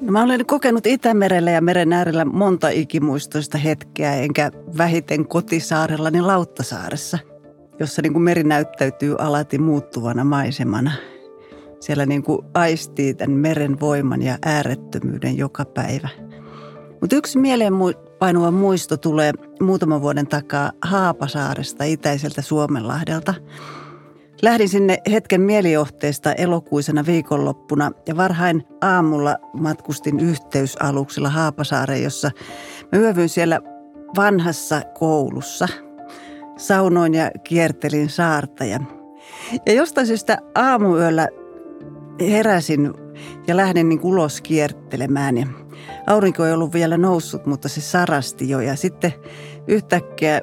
No mä olen kokenut Itämerellä ja meren äärellä monta ikimuistoista hetkeä, enkä vähiten kotisaarellani Lauttasaaressa, jossa niin kuin meri näyttäytyy alati muuttuvana maisemana. Siellä niin kuin aistii tämän meren voiman ja äärettömyyden joka päivä. Mutta yksi mieleenpainuva muisto tulee muutaman vuoden takaa Haapasaaresta itäiseltä Suomenlahdelta – Lähdin sinne hetken mielijohteesta elokuisena viikonloppuna ja varhain aamulla matkustin yhteysaluksella Haapasaareen, jossa mä yövyin siellä vanhassa koulussa. Saunoin ja kiertelin saarta ja, ja jostain syystä aamuyöllä heräsin ja lähdin niin ulos kiertelemään ja aurinko ei ollut vielä noussut, mutta se sarasti jo ja sitten yhtäkkiä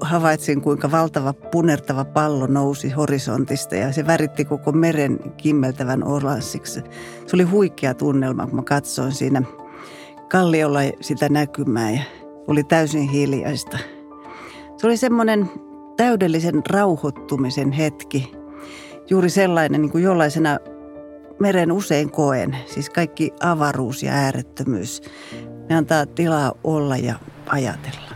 havaitsin, kuinka valtava punertava pallo nousi horisontista ja se väritti koko meren kimmeltävän oranssiksi. Se oli huikea tunnelma, kun mä katsoin siinä kalliolla sitä näkymää ja oli täysin hiljaista. Se oli semmoinen täydellisen rauhoittumisen hetki. Juuri sellainen, niin kuin jollaisena meren usein koen. Siis kaikki avaruus ja äärettömyys. Ne antaa tilaa olla ja ajatella.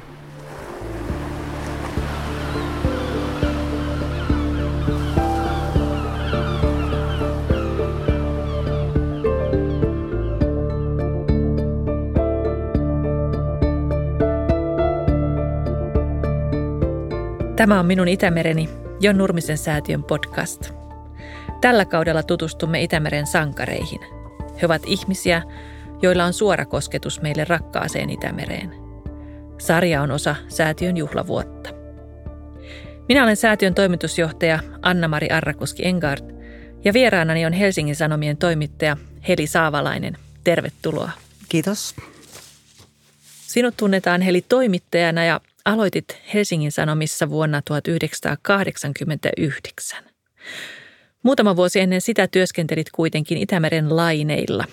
Tämä on minun Itämereni, Jon Nurmisen säätiön podcast. Tällä kaudella tutustumme Itämeren sankareihin. He ovat ihmisiä, joilla on suora kosketus meille rakkaaseen Itämereen. Sarja on osa säätiön juhlavuotta. Minä olen säätiön toimitusjohtaja Anna-Mari Arrakoski Engard ja vieraanani on Helsingin Sanomien toimittaja Heli Saavalainen. Tervetuloa. Kiitos. Sinut tunnetaan Heli toimittajana ja aloitit Helsingin Sanomissa vuonna 1989. Muutama vuosi ennen sitä työskentelit kuitenkin Itämeren laineilla.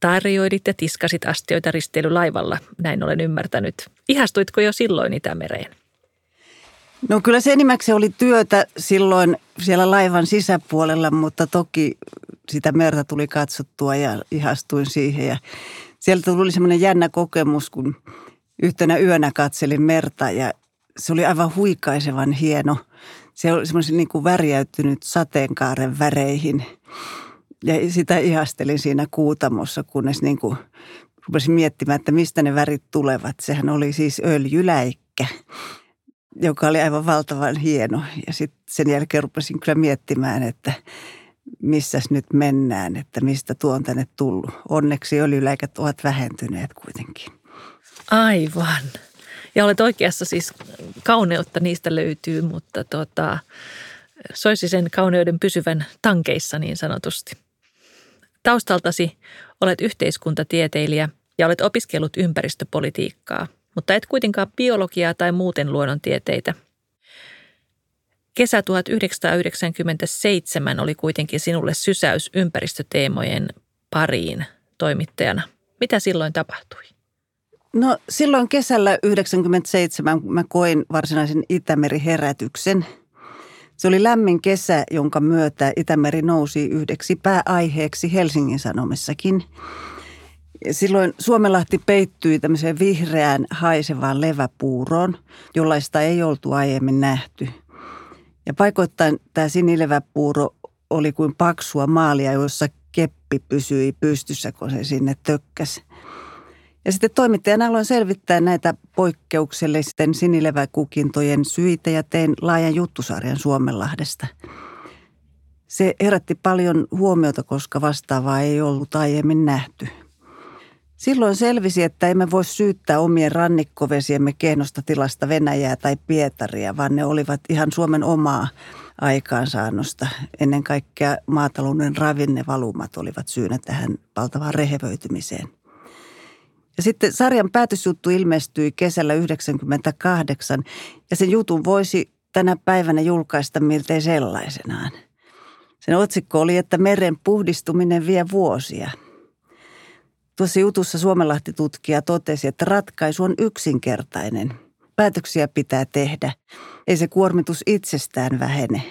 Tarjoilit ja tiskasit astioita risteilylaivalla, näin olen ymmärtänyt. Ihastuitko jo silloin Itämereen? No kyllä se enimmäkseen oli työtä silloin siellä laivan sisäpuolella, mutta toki sitä merta tuli katsottua ja ihastuin siihen. Ja sieltä tuli semmoinen jännä kokemus, kun yhtenä yönä katselin merta ja se oli aivan huikaisevan hieno. Se oli semmoisen niin kuin värjäytynyt sateenkaaren väreihin. Ja sitä ihastelin siinä kuutamossa, kunnes niin kuin rupesin miettimään, että mistä ne värit tulevat. Sehän oli siis öljyläikkä, joka oli aivan valtavan hieno. Ja sitten sen jälkeen rupesin kyllä miettimään, että missäs nyt mennään, että mistä tuo on tänne tullut. Onneksi öljyläikät ovat vähentyneet kuitenkin. Aivan. Ja olet oikeassa siis, kauneutta niistä löytyy, mutta tota, soisi sen kauneuden pysyvän tankeissa niin sanotusti. Taustaltasi olet yhteiskuntatieteilijä ja olet opiskellut ympäristöpolitiikkaa, mutta et kuitenkaan biologiaa tai muuten luonnontieteitä. Kesä 1997 oli kuitenkin sinulle sysäys ympäristöteemojen pariin toimittajana. Mitä silloin tapahtui? No silloin kesällä 97 mä koin varsinaisen Itämeri-herätyksen. Se oli lämmin kesä, jonka myötä Itämeri nousi yhdeksi pääaiheeksi Helsingin Sanomissakin. Silloin Suomenlahti peittyi tämmöiseen vihreään haisevaan leväpuuroon, jollaista ei oltu aiemmin nähty. Ja paikoittain tämä sinileväpuuro oli kuin paksua maalia, jossa keppi pysyi pystyssä, kun se sinne tökkäsi. Ja sitten toimittajana aloin selvittää näitä poikkeuksellisten sinileväkukintojen syitä ja tein laajan juttusarjan Suomenlahdesta. Se herätti paljon huomiota, koska vastaavaa ei ollut aiemmin nähty. Silloin selvisi, että emme voi syyttää omien rannikkovesiemme kehnosta tilasta Venäjää tai Pietaria, vaan ne olivat ihan Suomen omaa aikaansaannosta. Ennen kaikkea maatalouden ravinnevalumat olivat syynä tähän valtavaan rehevöitymiseen – ja sitten sarjan päätösjuttu ilmestyi kesällä 1998 ja sen jutun voisi tänä päivänä julkaista miltei sellaisenaan. Sen otsikko oli, että meren puhdistuminen vie vuosia. Tuossa jutussa Suomenlahti-tutkija totesi, että ratkaisu on yksinkertainen. Päätöksiä pitää tehdä. Ei se kuormitus itsestään vähene.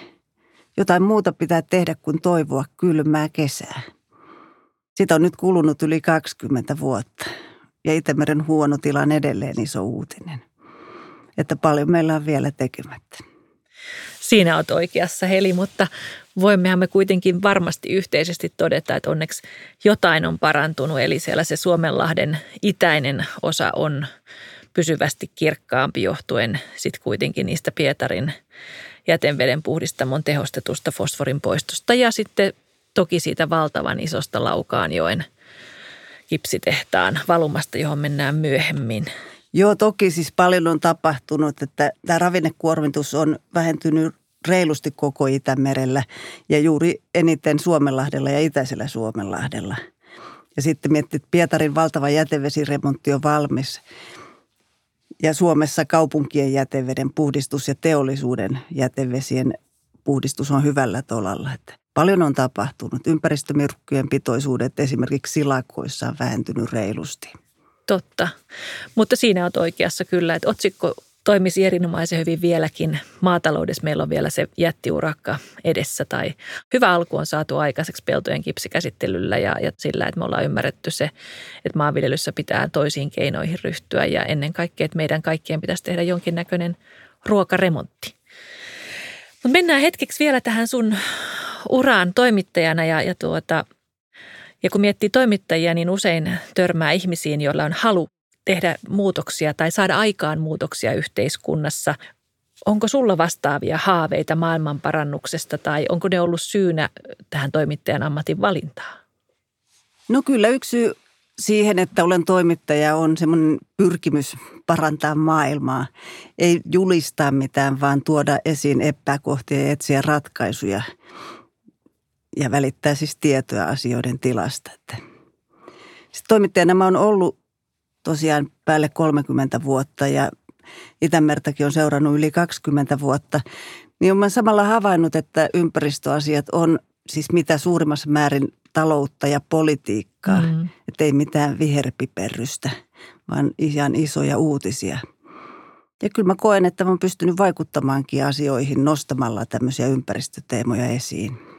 Jotain muuta pitää tehdä kuin toivoa kylmää kesää. Sitä on nyt kulunut yli 20 vuotta ja Itämeren huono tila on edelleen iso uutinen. Että paljon meillä on vielä tekemättä. Siinä olet oikeassa Heli, mutta voimmehan me kuitenkin varmasti yhteisesti todeta, että onneksi jotain on parantunut. Eli siellä se Suomenlahden itäinen osa on pysyvästi kirkkaampi johtuen sitten kuitenkin niistä Pietarin jäteveden puhdistamon tehostetusta fosforin poistosta ja sitten toki siitä valtavan isosta Laukaanjoen kipsitehtaan valumasta, johon mennään myöhemmin. Joo, toki siis paljon on tapahtunut, että tämä ravinnekuormitus on vähentynyt reilusti koko Itämerellä ja juuri eniten Suomenlahdella ja Itäisellä Suomenlahdella. Ja sitten miettii, että Pietarin valtava jätevesiremontti on valmis. Ja Suomessa kaupunkien jäteveden puhdistus ja teollisuuden jätevesien puhdistus on hyvällä tolalla. Että paljon on tapahtunut. Ympäristömyrkkyjen pitoisuudet esimerkiksi silakoissa on vähentynyt reilusti. Totta, mutta siinä on oikeassa kyllä, että otsikko toimisi erinomaisen hyvin vieläkin. Maataloudessa meillä on vielä se jättiurakka edessä tai hyvä alku on saatu aikaiseksi peltojen kipsikäsittelyllä ja, ja sillä, että me ollaan ymmärretty se, että maanviljelyssä pitää toisiin keinoihin ryhtyä ja ennen kaikkea, että meidän kaikkien pitäisi tehdä jonkinnäköinen ruokaremontti. Mutta mennään hetkeksi vielä tähän sun uraan toimittajana ja, ja, tuota, ja kun miettii toimittajia, niin usein törmää ihmisiin, joilla on halu tehdä muutoksia tai saada aikaan muutoksia yhteiskunnassa. Onko sulla vastaavia haaveita maailmanparannuksesta tai onko ne ollut syynä tähän toimittajan ammatin valintaan? No kyllä yksi syy siihen, että olen toimittaja, on semmoinen pyrkimys parantaa maailmaa. Ei julistaa mitään, vaan tuoda esiin epäkohtia ja etsiä ratkaisuja ja välittää siis tietoa asioiden tilasta. Sitten toimittajana mä oon ollut tosiaan päälle 30 vuotta ja Itämertäkin on seurannut yli 20 vuotta, niin olen samalla havainnut, että ympäristöasiat on siis mitä suurimmassa määrin taloutta ja politiikkaa. Mm. Että ei mitään viherpiperrystä, vaan ihan isoja uutisia. Ja kyllä mä koen, että mä oon pystynyt vaikuttamaankin asioihin nostamalla tämmöisiä ympäristöteemoja esiin.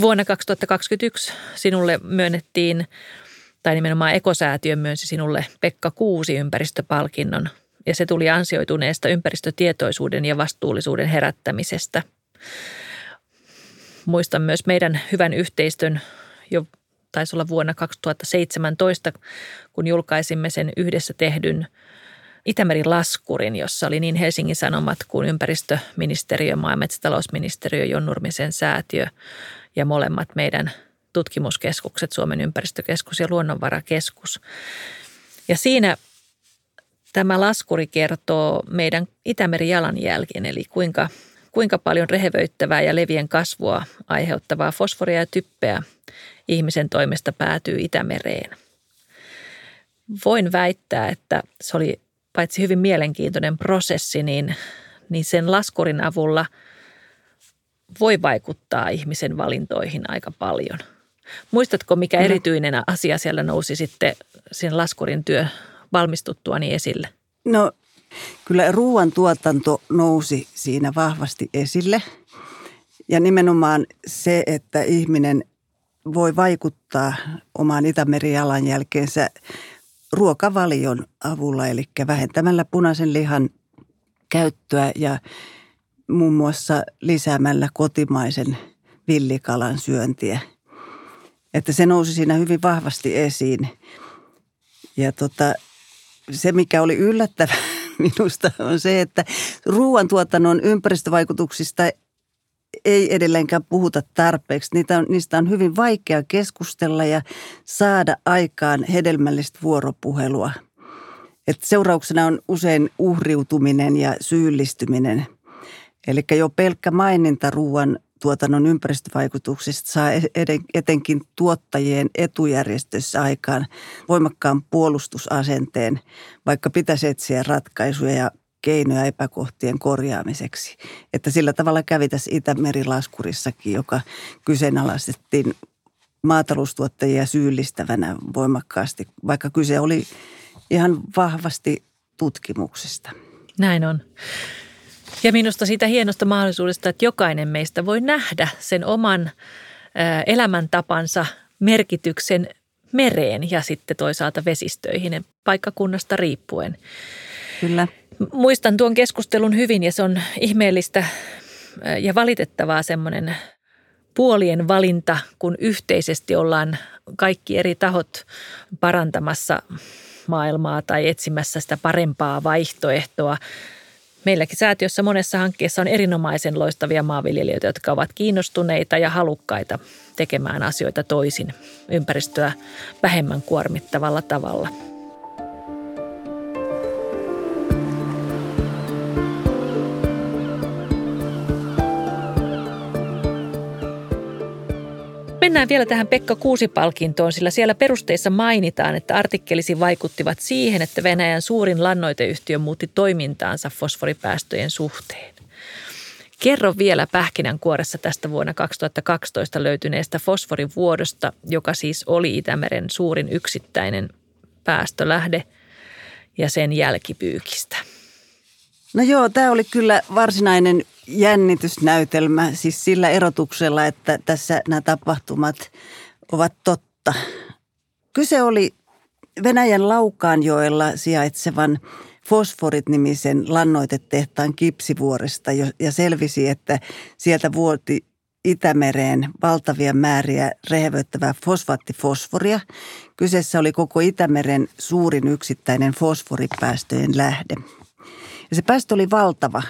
Vuonna 2021 sinulle myönnettiin tai nimenomaan ekosäätiö myönsi sinulle Pekka Kuusi ympäristöpalkinnon ja se tuli ansioituneesta ympäristötietoisuuden ja vastuullisuuden herättämisestä. Muistan myös meidän hyvän yhteistön jo taisi olla vuonna 2017, kun julkaisimme sen yhdessä tehdyn Itämerin laskurin, jossa oli niin Helsingin Sanomat kuin ympäristöministeriö, maa- ja metsätalousministeriö, Jon Nurmisen säätiö ja molemmat meidän tutkimuskeskukset, Suomen ympäristökeskus ja luonnonvarakeskus. Ja siinä tämä laskuri kertoo meidän Itämeri jalanjälkeen, eli kuinka, kuinka paljon rehevöittävää ja levien kasvua aiheuttavaa fosforia ja typpeä ihmisen toimesta päätyy Itämereen. Voin väittää, että se oli paitsi hyvin mielenkiintoinen prosessi, niin, niin sen laskurin avulla voi vaikuttaa ihmisen valintoihin aika paljon – Muistatko, mikä no. erityinen asia siellä nousi sitten sen laskurin työ valmistuttuani esille? No kyllä ruoantuotanto nousi siinä vahvasti esille. Ja nimenomaan se, että ihminen voi vaikuttaa omaan Itämeri-jalanjälkeensä ruokavalion avulla, eli vähentämällä punaisen lihan käyttöä ja muun muassa lisäämällä kotimaisen villikalan syöntiä – että se nousi siinä hyvin vahvasti esiin. Ja tota, se, mikä oli yllättävä minusta, on se, että ruoantuotannon ympäristövaikutuksista ei edelleenkään puhuta tarpeeksi. Niitä on, niistä on hyvin vaikea keskustella ja saada aikaan hedelmällistä vuoropuhelua. Et seurauksena on usein uhriutuminen ja syyllistyminen. Eli jo pelkkä maininta ruoan tuotannon ympäristövaikutuksista saa etenkin tuottajien etujärjestössä aikaan voimakkaan puolustusasenteen, vaikka pitäisi etsiä ratkaisuja ja keinoja epäkohtien korjaamiseksi. Että sillä tavalla kävi tässä Itämerilaskurissakin, joka kyseenalaistettiin maataloustuottajia syyllistävänä voimakkaasti, vaikka kyse oli ihan vahvasti tutkimuksesta. Näin on. Ja minusta siitä hienosta mahdollisuudesta, että jokainen meistä voi nähdä sen oman elämäntapansa merkityksen mereen ja sitten toisaalta vesistöihin paikkakunnasta riippuen. Kyllä. Muistan tuon keskustelun hyvin ja se on ihmeellistä ja valitettavaa semmoinen puolien valinta, kun yhteisesti ollaan kaikki eri tahot parantamassa maailmaa tai etsimässä sitä parempaa vaihtoehtoa. Meilläkin säätiössä monessa hankkeessa on erinomaisen loistavia maanviljelijöitä, jotka ovat kiinnostuneita ja halukkaita tekemään asioita toisin. Ympäristöä vähemmän kuormittavalla tavalla – Mennään vielä tähän Pekka Kuusi-palkintoon, sillä siellä perusteissa mainitaan, että artikkelisi vaikuttivat siihen, että Venäjän suurin lannoiteyhtiö muutti toimintaansa fosforipäästöjen suhteen. Kerro vielä pähkinänkuoressa tästä vuonna 2012 löytyneestä fosforivuodosta, joka siis oli Itämeren suurin yksittäinen päästölähde ja sen jälkipyykistä. No joo, tämä oli kyllä varsinainen jännitysnäytelmä, siis sillä erotuksella, että tässä nämä tapahtumat ovat totta. Kyse oli Venäjän Laukaanjoella sijaitsevan Fosforit-nimisen lannoitetehtaan kipsivuoresta ja selvisi, että sieltä vuoti Itämereen valtavia määriä rehevöittävää fosfaattifosforia. Kyseessä oli koko Itämeren suurin yksittäinen fosforipäästöjen lähde. Ja se päästö oli valtava.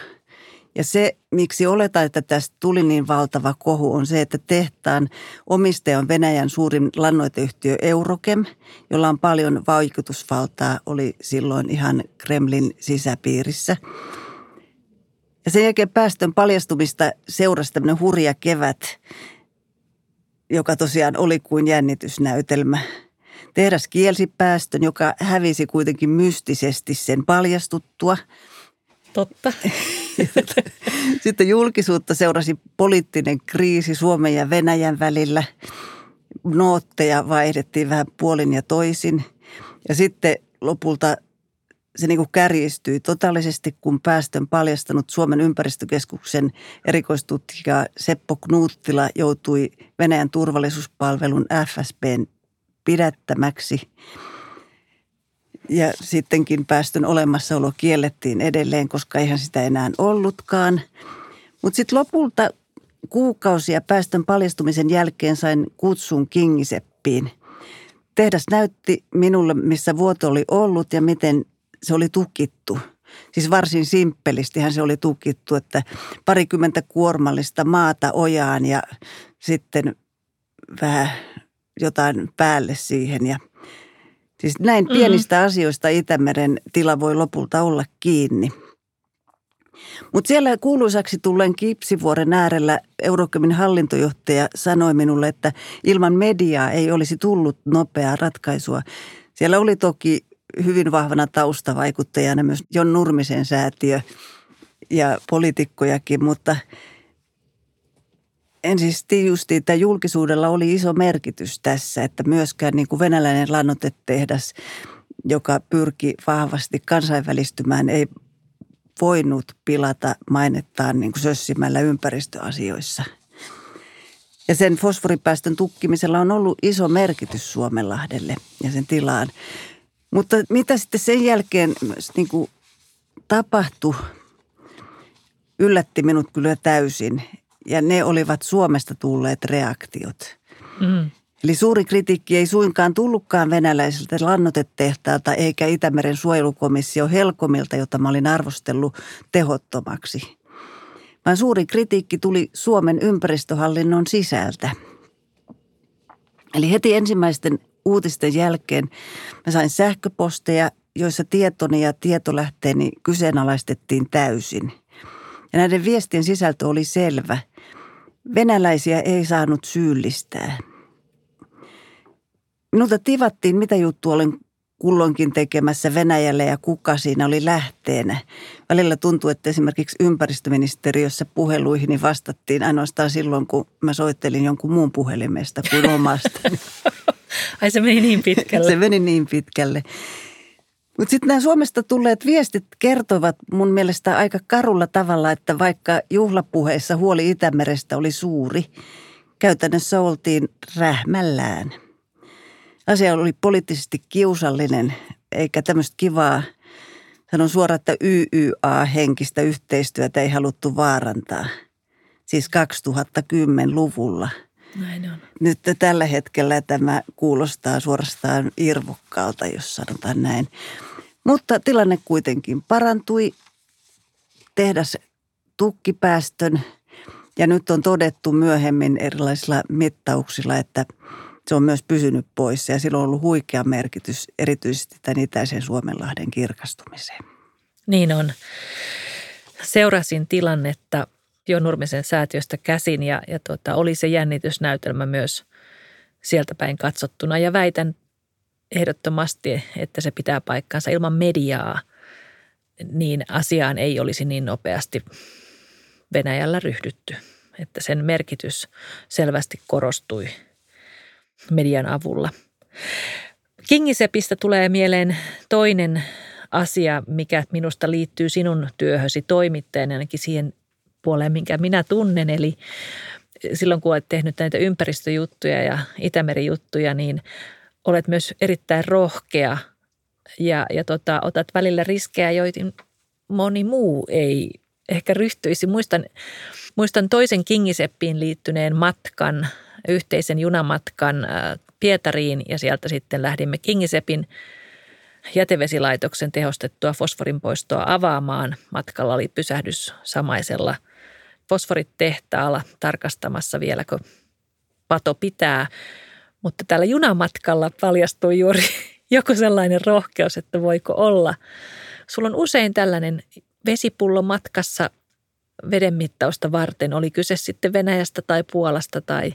Ja se, miksi oletaan, että tästä tuli niin valtava kohu, on se, että tehtaan omistaja on Venäjän suurin lannoiteyhtiö Eurokem, jolla on paljon vaikutusvaltaa, oli silloin ihan Kremlin sisäpiirissä. Ja sen jälkeen päästön paljastumista seurasi tämmöinen hurja kevät, joka tosiaan oli kuin jännitysnäytelmä. Tehdas kielsi päästön, joka hävisi kuitenkin mystisesti sen paljastuttua – Totta. Sitten julkisuutta seurasi poliittinen kriisi Suomen ja Venäjän välillä. Nootteja vaihdettiin vähän puolin ja toisin. Ja sitten lopulta se niin kuin kärjistyi totaalisesti, kun päästön paljastanut Suomen ympäristökeskuksen erikoistutkija Seppo Knuuttila joutui Venäjän turvallisuuspalvelun FSBn pidättämäksi – ja sittenkin päästön olemassaolo kiellettiin edelleen, koska eihän sitä enää ollutkaan. Mutta sitten lopulta kuukausia päästön paljastumisen jälkeen sain kutsun Kingiseppiin. Tehdas näytti minulle, missä vuoto oli ollut ja miten se oli tukittu. Siis varsin simppelistihän se oli tukittu, että parikymmentä kuormallista maata ojaan ja sitten vähän jotain päälle siihen ja – Siis näin mm-hmm. pienistä mm-hmm. asioista Itämeren tila voi lopulta olla kiinni. Mutta siellä kuuluisaksi tulleen Kipsivuoren äärellä Eurokemin hallintojohtaja sanoi minulle, että ilman mediaa ei olisi tullut nopeaa ratkaisua. Siellä oli toki hyvin vahvana taustavaikuttajana myös Jon Nurmisen säätiö ja poliitikkojakin, mutta – ensin justi, että julkisuudella oli iso merkitys tässä, että myöskään niin kuin venäläinen lannotetehdas, joka pyrki vahvasti kansainvälistymään, ei voinut pilata mainettaan niin kuin sössimällä ympäristöasioissa. Ja sen fosforipäästön tukkimisella on ollut iso merkitys Suomenlahdelle ja sen tilaan. Mutta mitä sitten sen jälkeen niin kuin tapahtui, yllätti minut kyllä täysin ja ne olivat Suomesta tulleet reaktiot. Mm. Eli suuri kritiikki ei suinkaan tullutkaan venäläisiltä lannotetehtaalta eikä Itämeren suojelukomissio Helkomilta, jota mä olin arvostellut tehottomaksi. Vaan suuri kritiikki tuli Suomen ympäristöhallinnon sisältä. Eli heti ensimmäisten uutisten jälkeen mä sain sähköposteja, joissa tietoni ja tietolähteeni kyseenalaistettiin täysin. Ja näiden viestien sisältö oli selvä – Venäläisiä ei saanut syyllistää. Minulta tivattiin, mitä juttu olen kulloinkin tekemässä Venäjälle ja kuka siinä oli lähteenä. Välillä tuntuu, että esimerkiksi ympäristöministeriössä puheluihin vastattiin ainoastaan silloin, kun mä soittelin jonkun muun puhelimesta kuin omasta. Ai se meni niin pitkälle. se meni niin pitkälle. Mutta sitten nämä Suomesta tulleet viestit kertovat mun mielestä aika karulla tavalla, että vaikka juhlapuheissa huoli Itämerestä oli suuri, käytännössä oltiin rähmällään. Asia oli poliittisesti kiusallinen, eikä tämmöistä kivaa, sanon suoraan, että YYA-henkistä yhteistyötä ei haluttu vaarantaa. Siis 2010-luvulla. Näin on. Nyt tällä hetkellä tämä kuulostaa suorastaan irvokkaalta, jos sanotaan näin. Mutta tilanne kuitenkin parantui. Tehdas tukkipäästön ja nyt on todettu myöhemmin erilaisilla mittauksilla, että se on myös pysynyt pois ja sillä on ollut huikea merkitys erityisesti tämän itäisen Suomenlahden kirkastumiseen. Niin on. Seurasin tilannetta jo Nurmisen säätiöstä käsin ja, ja tota, oli se jännitysnäytelmä myös sieltä päin katsottuna ja väitän ehdottomasti, että se pitää paikkansa ilman mediaa, niin asiaan ei olisi niin nopeasti Venäjällä ryhdytty. Että sen merkitys selvästi korostui median avulla. Kingisepistä tulee mieleen toinen asia, mikä minusta liittyy sinun työhösi toimittajana, ainakin siihen puoleen, minkä minä tunnen. Eli silloin, kun olet tehnyt näitä ympäristöjuttuja ja Itämeri-juttuja, niin olet myös erittäin rohkea ja, ja tota, otat välillä riskejä, joihin moni muu ei ehkä ryhtyisi. Muistan, muistan toisen Kingiseppiin liittyneen matkan, yhteisen junamatkan äh, Pietariin ja sieltä sitten lähdimme Kingisepin jätevesilaitoksen tehostettua fosforin poistoa avaamaan. Matkalla oli pysähdys samaisella fosforitehtaalla tarkastamassa vieläkö pato pitää. Mutta tällä junamatkalla paljastui juuri joku sellainen rohkeus, että voiko olla. Sulla on usein tällainen vesipullo matkassa vedenmittausta varten, oli kyse sitten Venäjästä tai Puolasta tai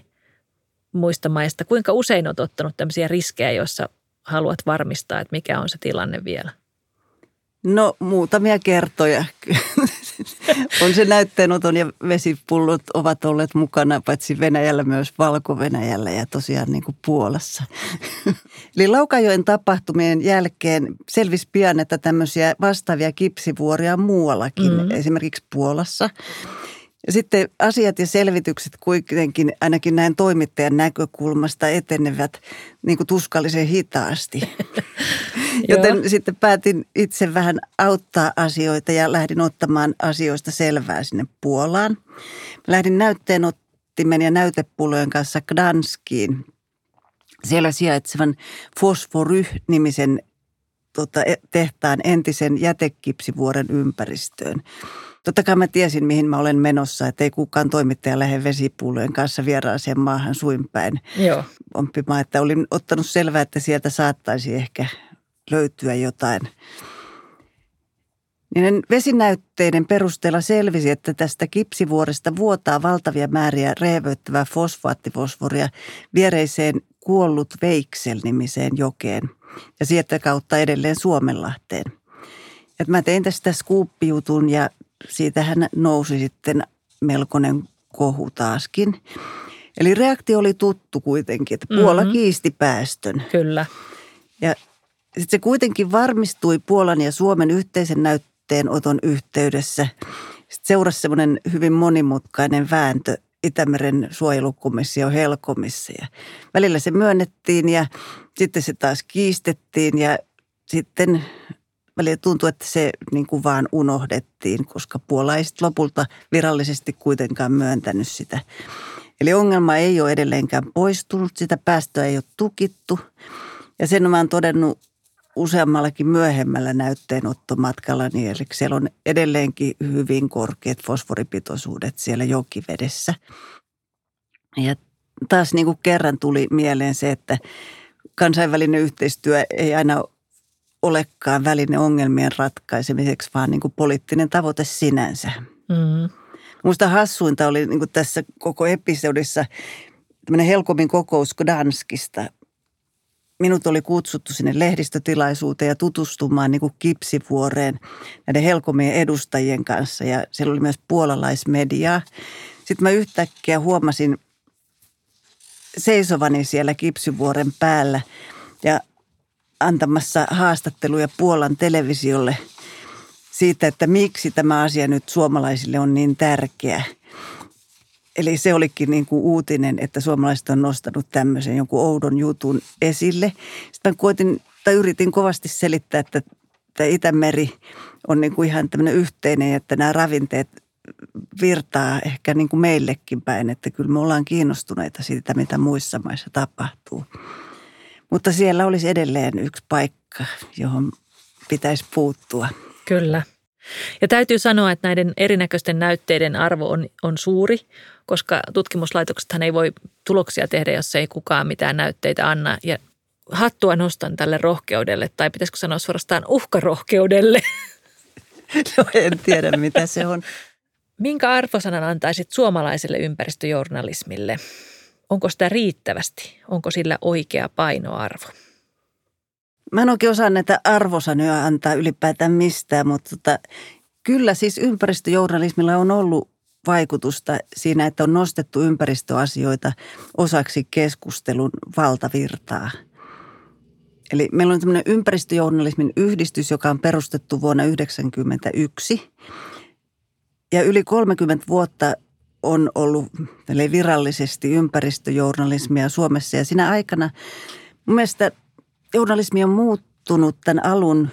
muista maista. Kuinka usein olet ottanut tämmöisiä riskejä, joissa haluat varmistaa, että mikä on se tilanne vielä? No muutamia kertoja. on se näytteenoton ja vesipullot ovat olleet mukana paitsi Venäjällä myös Valko-Venäjällä ja tosiaan niin kuin Puolassa. Eli Laukajoen tapahtumien jälkeen selvisi pian, että tämmöisiä vastaavia kipsivuoria on muuallakin, mm-hmm. esimerkiksi Puolassa. Ja sitten asiat ja selvitykset kuitenkin ainakin näin toimittajan näkökulmasta etenevät niin kuin tuskallisen hitaasti. Joten sitten päätin itse vähän auttaa asioita ja lähdin ottamaan asioista selvää sinne Puolaan. Lähdin näytteenottimen ja näytepullojen kanssa Gdanskiin, siellä sijaitsevan Fosfory-nimisen tota, e, tehtaan entisen jätekipsivuoren ympäristöön. Totta kai mä tiesin, mihin mä olen menossa, että ei kukaan toimittaja lähde vesipullojen kanssa vieraaseen maahan suinpäin Joo. ompimaan. Että olin ottanut selvää, että sieltä saattaisi ehkä löytyä jotain. Niin vesinäytteiden perusteella selvisi, että tästä kipsivuoresta vuotaa valtavia määriä rehevöittävää fosfaattifosforia viereiseen kuollut Veiksel-nimiseen jokeen ja sieltä kautta edelleen Suomenlahteen. Et mä tein tästä skuuppijutun ja siitähän nousi sitten melkoinen kohu taaskin. Eli reaktio oli tuttu kuitenkin, että Puola mm-hmm. kiisti päästön. Kyllä. Ja sitten se kuitenkin varmistui Puolan ja Suomen yhteisen näytteenoton yhteydessä. Sitten seurasi semmoinen hyvin monimutkainen vääntö Itämeren suojelukomissio Helkomissa. Ja välillä se myönnettiin ja sitten se taas kiistettiin ja sitten välillä tuntui, että se niin kuin vaan unohdettiin, koska Puola ei lopulta virallisesti kuitenkaan myöntänyt sitä. Eli ongelma ei ole edelleenkään poistunut, sitä päästöä ei ole tukittu. Ja sen olen todennut useammallakin myöhemmällä näytteenottomatkalla, niin eli siellä on edelleenkin hyvin korkeat fosforipitoisuudet siellä jokivedessä. Ja taas niin kuin kerran tuli mieleen se, että kansainvälinen yhteistyö ei aina olekaan väline ongelmien ratkaisemiseksi, vaan niin kuin poliittinen tavoite sinänsä. Mm. Minusta hassuinta oli niin kuin tässä koko episodissa tämmöinen Helkomin kokous Gdanskista – minut oli kutsuttu sinne lehdistötilaisuuteen ja tutustumaan niin kuin kipsivuoreen näiden Helkomien edustajien kanssa ja siellä oli myös puolalaismediaa. Sitten mä yhtäkkiä huomasin seisovani siellä kipsivuoren päällä ja antamassa haastatteluja Puolan televisiolle siitä, että miksi tämä asia nyt suomalaisille on niin tärkeä. Eli se olikin niin kuin uutinen, että suomalaiset on nostanut tämmöisen jonkun oudon jutun esille. Sitten koitin, tai yritin kovasti selittää, että, että Itämeri on niin kuin ihan tämmöinen yhteinen, että nämä ravinteet virtaa ehkä niin kuin meillekin päin, että kyllä me ollaan kiinnostuneita siitä, mitä muissa maissa tapahtuu. Mutta siellä olisi edelleen yksi paikka, johon pitäisi puuttua. Kyllä. Ja täytyy sanoa, että näiden erinäköisten näytteiden arvo on, on suuri, koska tutkimuslaitoksethan ei voi tuloksia tehdä, jos ei kukaan mitään näytteitä anna. Ja hattua nostan tälle rohkeudelle, tai pitäisikö sanoa suorastaan uhkarohkeudelle. No en tiedä, mitä se on. Minkä arvosanan antaisit suomalaiselle ympäristöjournalismille? Onko sitä riittävästi? Onko sillä oikea painoarvo? Mä en oikein osaa näitä arvosanoja antaa ylipäätään mistään, mutta tota, kyllä siis ympäristöjournalismilla on ollut vaikutusta siinä, että on nostettu ympäristöasioita osaksi keskustelun valtavirtaa. Eli meillä on tämmöinen ympäristöjournalismin yhdistys, joka on perustettu vuonna 1991. Ja yli 30 vuotta on ollut virallisesti ympäristöjournalismia Suomessa. Ja siinä aikana mun mielestä journalismi on muuttunut tämän alun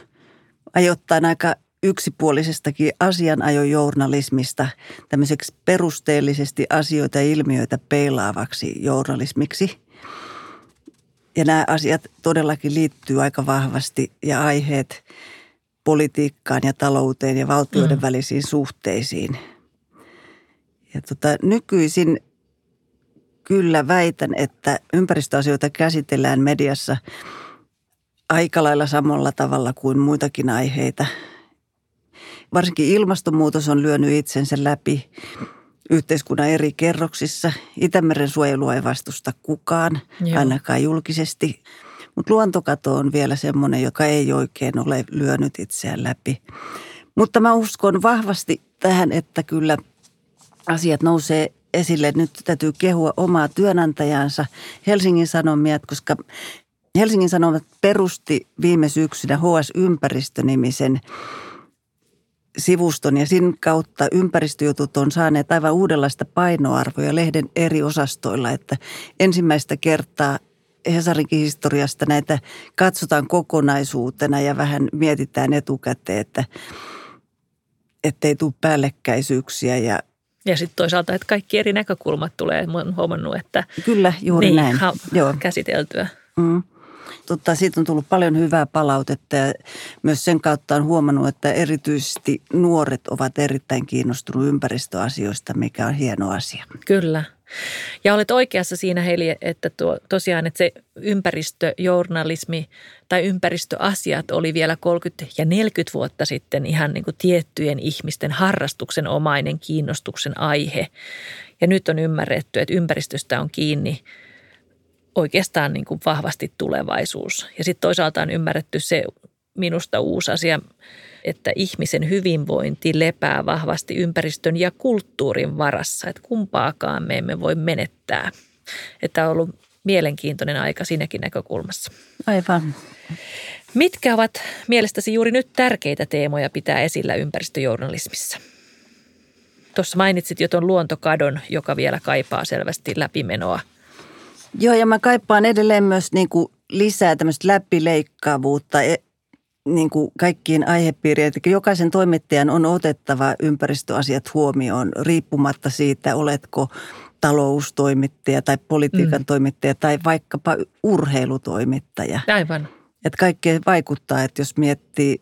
ajoittain aika yksipuolisestakin asianajojournalismista tämmöiseksi perusteellisesti asioita ja ilmiöitä peilaavaksi journalismiksi. Ja nämä asiat todellakin liittyy aika vahvasti ja aiheet politiikkaan ja talouteen ja valtioiden mm. välisiin suhteisiin. Ja tota, nykyisin kyllä väitän, että ympäristöasioita käsitellään mediassa aika lailla samalla tavalla kuin muitakin aiheita – Varsinkin ilmastonmuutos on lyönyt itsensä läpi yhteiskunnan eri kerroksissa. Itämeren suojelua ei vastusta kukaan, Joo. ainakaan julkisesti. Mutta luontokato on vielä semmoinen, joka ei oikein ole lyönyt itseään läpi. Mutta mä uskon vahvasti tähän, että kyllä asiat nousee esille. Nyt täytyy kehua omaa työnantajansa Helsingin Sanomia, koska Helsingin Sanomat perusti viime syksynä HS Ympäristö-nimisen sivuston ja sin kautta ympäristöjutut on saaneet aivan uudenlaista painoarvoja lehden eri osastoilla, että ensimmäistä kertaa Hesarinkin historiasta näitä katsotaan kokonaisuutena ja vähän mietitään etukäteen, että ettei tule päällekkäisyyksiä ja ja sitten toisaalta, että kaikki eri näkökulmat tulee. Mä oon huomannut, että Kyllä, juuri niin, näin. Ha- Joo. käsiteltyä. Mm. Totta, siitä on tullut paljon hyvää palautetta ja myös sen kautta on huomannut, että erityisesti nuoret ovat erittäin kiinnostuneet ympäristöasioista, mikä on hieno asia. Kyllä. Ja olet oikeassa siinä Heli, että tuo, tosiaan että se ympäristöjournalismi tai ympäristöasiat oli vielä 30 ja 40 vuotta sitten ihan niin kuin tiettyjen ihmisten harrastuksen omainen kiinnostuksen aihe. Ja nyt on ymmärretty, että ympäristöstä on kiinni – oikeastaan niin kuin vahvasti tulevaisuus. Ja sitten toisaalta on ymmärretty se minusta uusi asia, että ihmisen hyvinvointi lepää vahvasti ympäristön ja kulttuurin varassa, että kumpaakaan me emme voi menettää. Että on ollut mielenkiintoinen aika siinäkin näkökulmassa. Aivan. Mitkä ovat mielestäsi juuri nyt tärkeitä teemoja pitää esillä ympäristöjournalismissa? Tuossa mainitsit jo tuon luontokadon, joka vielä kaipaa selvästi läpimenoa – Joo, ja mä kaipaan edelleen myös niin kuin lisää tämmöistä läpileikkaavuutta niin kuin kaikkiin aihepiiriin. Eli jokaisen toimittajan on otettava ympäristöasiat huomioon riippumatta siitä, oletko taloustoimittaja tai politiikan mm. toimittaja tai vaikkapa urheilutoimittaja. Aivan. Että kaikkea vaikuttaa, että jos miettii,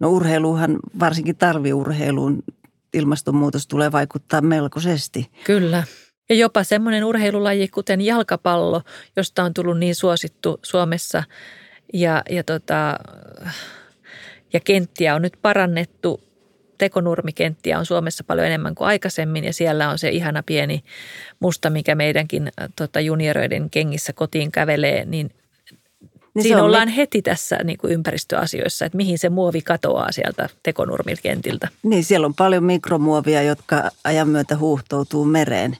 no urheiluhan varsinkin tarviurheiluun ilmastonmuutos tulee vaikuttaa melkoisesti. Kyllä. Ja jopa semmoinen urheilulaji kuten jalkapallo, josta on tullut niin suosittu Suomessa ja, ja, tota, ja kenttiä on nyt parannettu. Tekonurmikenttiä on Suomessa paljon enemmän kuin aikaisemmin ja siellä on se ihana pieni musta, mikä meidänkin tota, junioreiden kengissä kotiin kävelee, niin niin Siinä on ollaan me... heti tässä niin kuin ympäristöasioissa, että mihin se muovi katoaa sieltä tekonurmikentiltä. Niin, siellä on paljon mikromuovia, jotka ajan myötä huuhtoutuu mereen.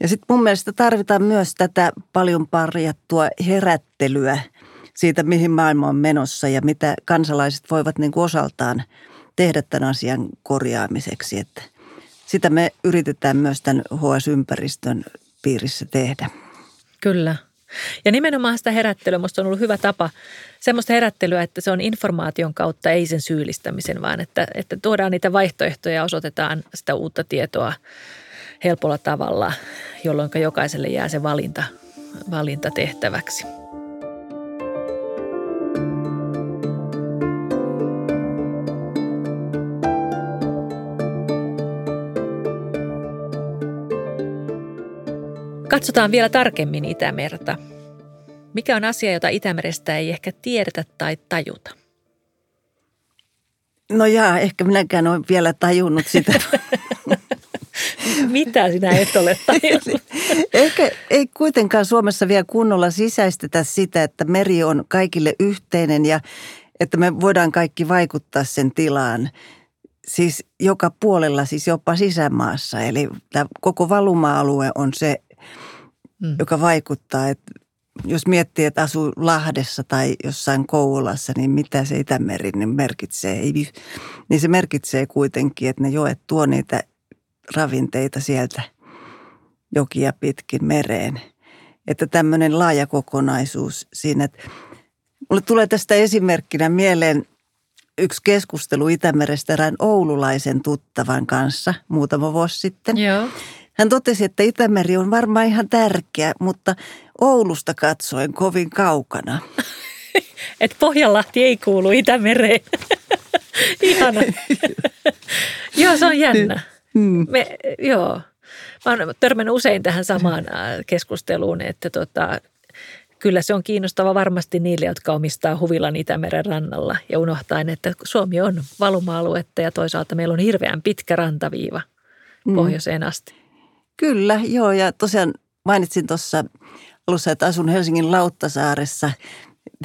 Ja sitten mun mielestä tarvitaan myös tätä paljon parjattua herättelyä siitä, mihin maailma on menossa ja mitä kansalaiset voivat niin kuin osaltaan tehdä tämän asian korjaamiseksi. Että sitä me yritetään myös tämän HS-ympäristön piirissä tehdä. Kyllä. Ja nimenomaan sitä herättelyä minusta on ollut hyvä tapa, semmoista herättelyä, että se on informaation kautta, ei sen syyllistämisen, vaan että, että tuodaan niitä vaihtoehtoja ja osoitetaan sitä uutta tietoa helpolla tavalla, jolloin jokaiselle jää se valinta, valinta tehtäväksi. Katsotaan vielä tarkemmin Itämerta. Mikä on asia, jota Itämerestä ei ehkä tiedetä tai tajuta? No jaa, ehkä minäkään olen vielä tajunnut sitä. Mitä sinä et ole tajunnut? ehkä ei kuitenkaan Suomessa vielä kunnolla sisäistetä sitä, että meri on kaikille yhteinen ja että me voidaan kaikki vaikuttaa sen tilaan. Siis joka puolella, siis jopa sisämaassa. Eli tämä koko valuma-alue on se, mm. joka vaikuttaa. Että jos miettii, että asuu Lahdessa tai jossain Kouvolassa, niin mitä se Itämeri niin merkitsee? Ei, niin se merkitsee kuitenkin, että ne joet tuo niitä ravinteita sieltä jokia pitkin mereen. Että tämmöinen laaja kokonaisuus siinä, että mulle tulee tästä esimerkkinä mieleen yksi keskustelu Itämerestä erään oululaisen tuttavan kanssa muutama vuosi sitten. Joo. Hän totesi, että Itämeri on varmaan ihan tärkeä, mutta Oulusta katsoen kovin kaukana. että Pohjanlahti ei kuulu Itämereen. Ihana. joo, se on jännä. Mm. Me, joo. Mä oon törmännyt usein tähän samaan äh, keskusteluun, että tota, kyllä se on kiinnostava varmasti niille, jotka omistaa huvilan Itämeren rannalla ja unohtaen, että Suomi on valuma-aluetta ja toisaalta meillä on hirveän pitkä rantaviiva mm. pohjoiseen asti. Kyllä, joo ja tosiaan mainitsin tuossa alussa, että asun Helsingin Lauttasaaressa.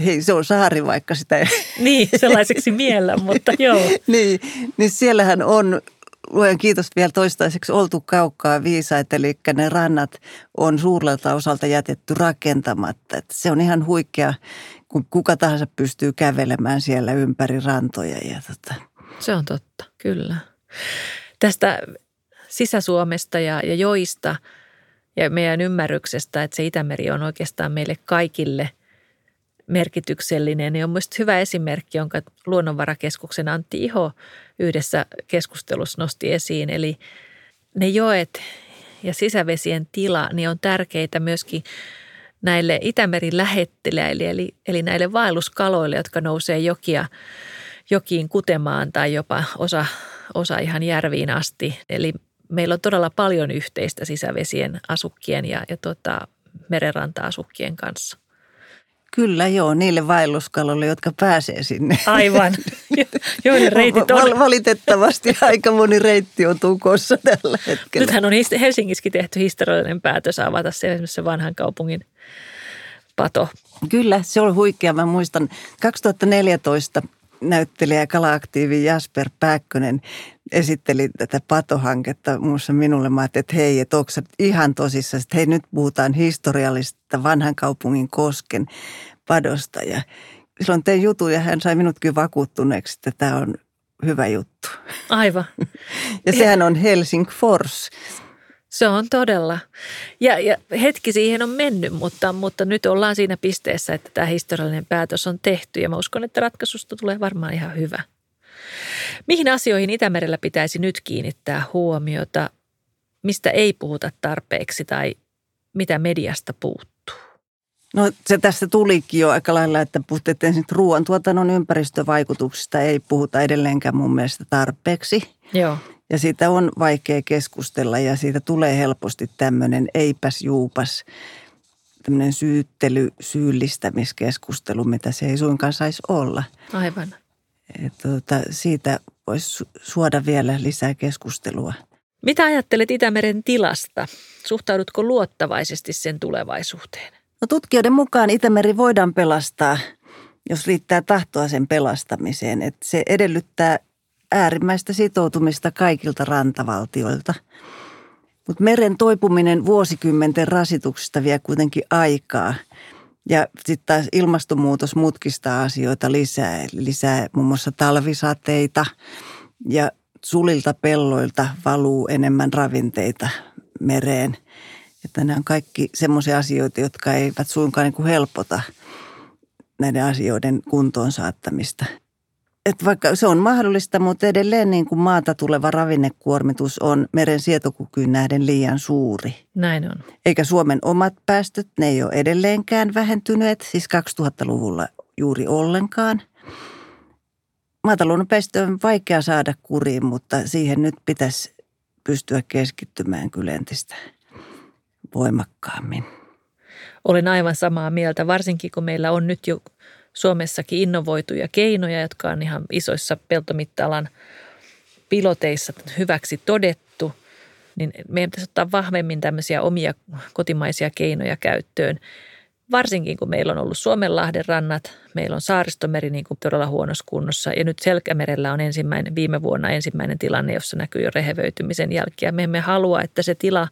Hei, se on saari, vaikka sitä ei... Niin, sellaiseksi miellä, mutta joo. niin, niin siellähän on luen kiitos vielä toistaiseksi oltu kaukkaa viisaat, eli ne rannat on suurelta osalta jätetty rakentamatta. Että se on ihan huikea, kun kuka tahansa pystyy kävelemään siellä ympäri rantoja. Ja tota. Se on totta, kyllä. Tästä Sisä-Suomesta ja, ja joista ja meidän ymmärryksestä, että se Itämeri on oikeastaan meille kaikille merkityksellinen, niin on mielestäni hyvä esimerkki, jonka Luonnonvarakeskuksen Antti Iho yhdessä keskustelussa nosti esiin. Eli ne joet ja sisävesien tila niin on tärkeitä myöskin näille Itämerin lähettelijöille, eli, eli näille vaelluskaloille, jotka nousee jokia, jokiin kutemaan tai jopa osa, osa ihan järviin asti. Eli meillä on todella paljon yhteistä sisävesien asukkien ja, ja tota, merenranta-asukkien kanssa. Kyllä joo, niille vaelluskaloille, jotka pääsee sinne. Aivan, joiden reitit on. Valitettavasti aika moni reitti on tukossa tällä hetkellä. Nythän on Helsingissäkin tehty historiallinen päätös avata se esimerkiksi vanhan kaupungin pato. Kyllä, se on huikea. Mä muistan 2014 näyttelijä kalaaktiivi Jasper Pääkkönen esitteli tätä patohanketta muussa minulle. Mä ajattelin, että hei, että onko ihan tosissaan, että hei nyt puhutaan historiallisesta vanhan kaupungin kosken padosta. Ja silloin tein jutun ja hän sai minutkin vakuuttuneeksi, että tämä on hyvä juttu. Aivan. ja sehän on Helsingfors. Se on todella. Ja, ja hetki siihen on mennyt, mutta, mutta nyt ollaan siinä pisteessä, että tämä historiallinen päätös on tehty ja mä uskon, että ratkaisusta tulee varmaan ihan hyvä. Mihin asioihin Itämerellä pitäisi nyt kiinnittää huomiota, mistä ei puhuta tarpeeksi tai mitä mediasta puuttuu? No se tässä tulikin jo aika lailla, että puhuttiin ensin ruoantuotannon ympäristövaikutuksista ei puhuta edelleenkään mun mielestä tarpeeksi. Joo. Ja siitä on vaikea keskustella ja siitä tulee helposti tämmöinen eipäs juupas, tämmöinen syyttely, syyllistämiskeskustelu, mitä se ei suinkaan saisi olla. Aivan. Et, tuota, siitä voisi suoda vielä lisää keskustelua. Mitä ajattelet Itämeren tilasta? Suhtaudutko luottavaisesti sen tulevaisuuteen? No tutkijoiden mukaan Itämeri voidaan pelastaa, jos riittää tahtoa sen pelastamiseen. Et se edellyttää äärimmäistä sitoutumista kaikilta rantavaltioilta. Mutta meren toipuminen vuosikymmenten rasituksista vie kuitenkin aikaa. Ja sitten taas ilmastonmuutos mutkistaa asioita lisää, lisää muun muassa talvisateita ja sulilta pelloilta valuu enemmän ravinteita mereen. Että nämä on kaikki semmoisia asioita, jotka eivät suinkaan niin kuin helpota näiden asioiden kuntoon saattamista. Et vaikka se on mahdollista, mutta edelleen niin kuin maata tuleva ravinnekuormitus on meren sietokykyyn nähden liian suuri. Näin on. Eikä Suomen omat päästöt, ne ei ole edelleenkään vähentyneet, siis 2000-luvulla juuri ollenkaan. Maatalouden päästö on vaikea saada kuriin, mutta siihen nyt pitäisi pystyä keskittymään kyllä entistä voimakkaammin. Olen aivan samaa mieltä, varsinkin kun meillä on nyt jo Suomessakin innovoituja keinoja, jotka on ihan isoissa peltomittalan piloteissa hyväksi todettu, niin meidän pitäisi ottaa vahvemmin tämmöisiä omia kotimaisia keinoja käyttöön. Varsinkin kun meillä on ollut Suomenlahden rannat, meillä on saaristomeri niin kuin todella huonossa kunnossa ja nyt Selkämerellä on ensimmäinen, viime vuonna ensimmäinen tilanne, jossa näkyy jo rehevöitymisen jälkiä. Me emme halua, että se tila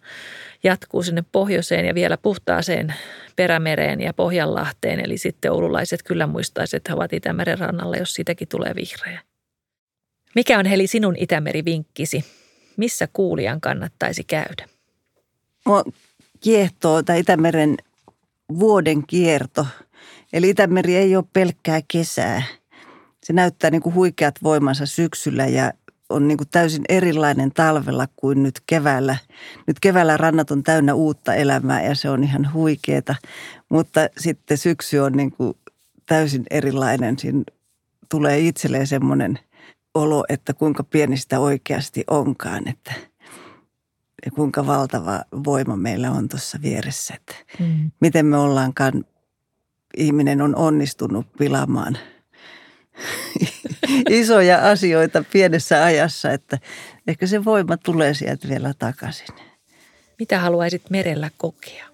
jatkuu sinne pohjoiseen ja vielä puhtaaseen perämereen ja Pohjanlahteen. Eli sitten oululaiset kyllä muistaisivat, että he ovat Itämeren rannalla, jos siitäkin tulee vihreä. Mikä on Heli sinun Itämeri-vinkkisi? Missä kuulijan kannattaisi käydä? Mua kiehtoo tämä Itämeren vuoden kierto. Eli Itämeri ei ole pelkkää kesää. Se näyttää niin kuin huikeat voimansa syksyllä ja on niin kuin täysin erilainen talvella kuin nyt keväällä. Nyt keväällä rannat on täynnä uutta elämää ja se on ihan huikeeta, mutta sitten syksy on niin kuin täysin erilainen. Siinä tulee itselleen semmoinen olo, että kuinka pieni sitä oikeasti onkaan, että kuinka valtava voima meillä on tuossa vieressä. Että mm. Miten me ollaankaan, ihminen on onnistunut pilaamaan – isoja asioita pienessä ajassa, että ehkä se voima tulee sieltä vielä takaisin. Mitä haluaisit merellä kokea?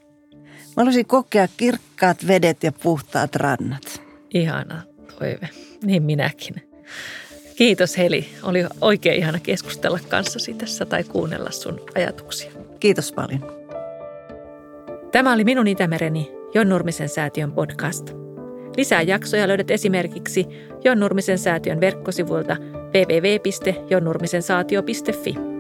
Mä haluaisin kokea kirkkaat vedet ja puhtaat rannat. Ihana toive. Niin minäkin. Kiitos Heli. Oli oikein ihana keskustella kanssasi tässä tai kuunnella sun ajatuksia. Kiitos paljon. Tämä oli minun Itämereni, Jon Nurmisen säätiön podcast. Lisää jaksoja löydät esimerkiksi Jon Nurmisen säätiön verkkosivuilta www.jonnurmisensaatio.fi.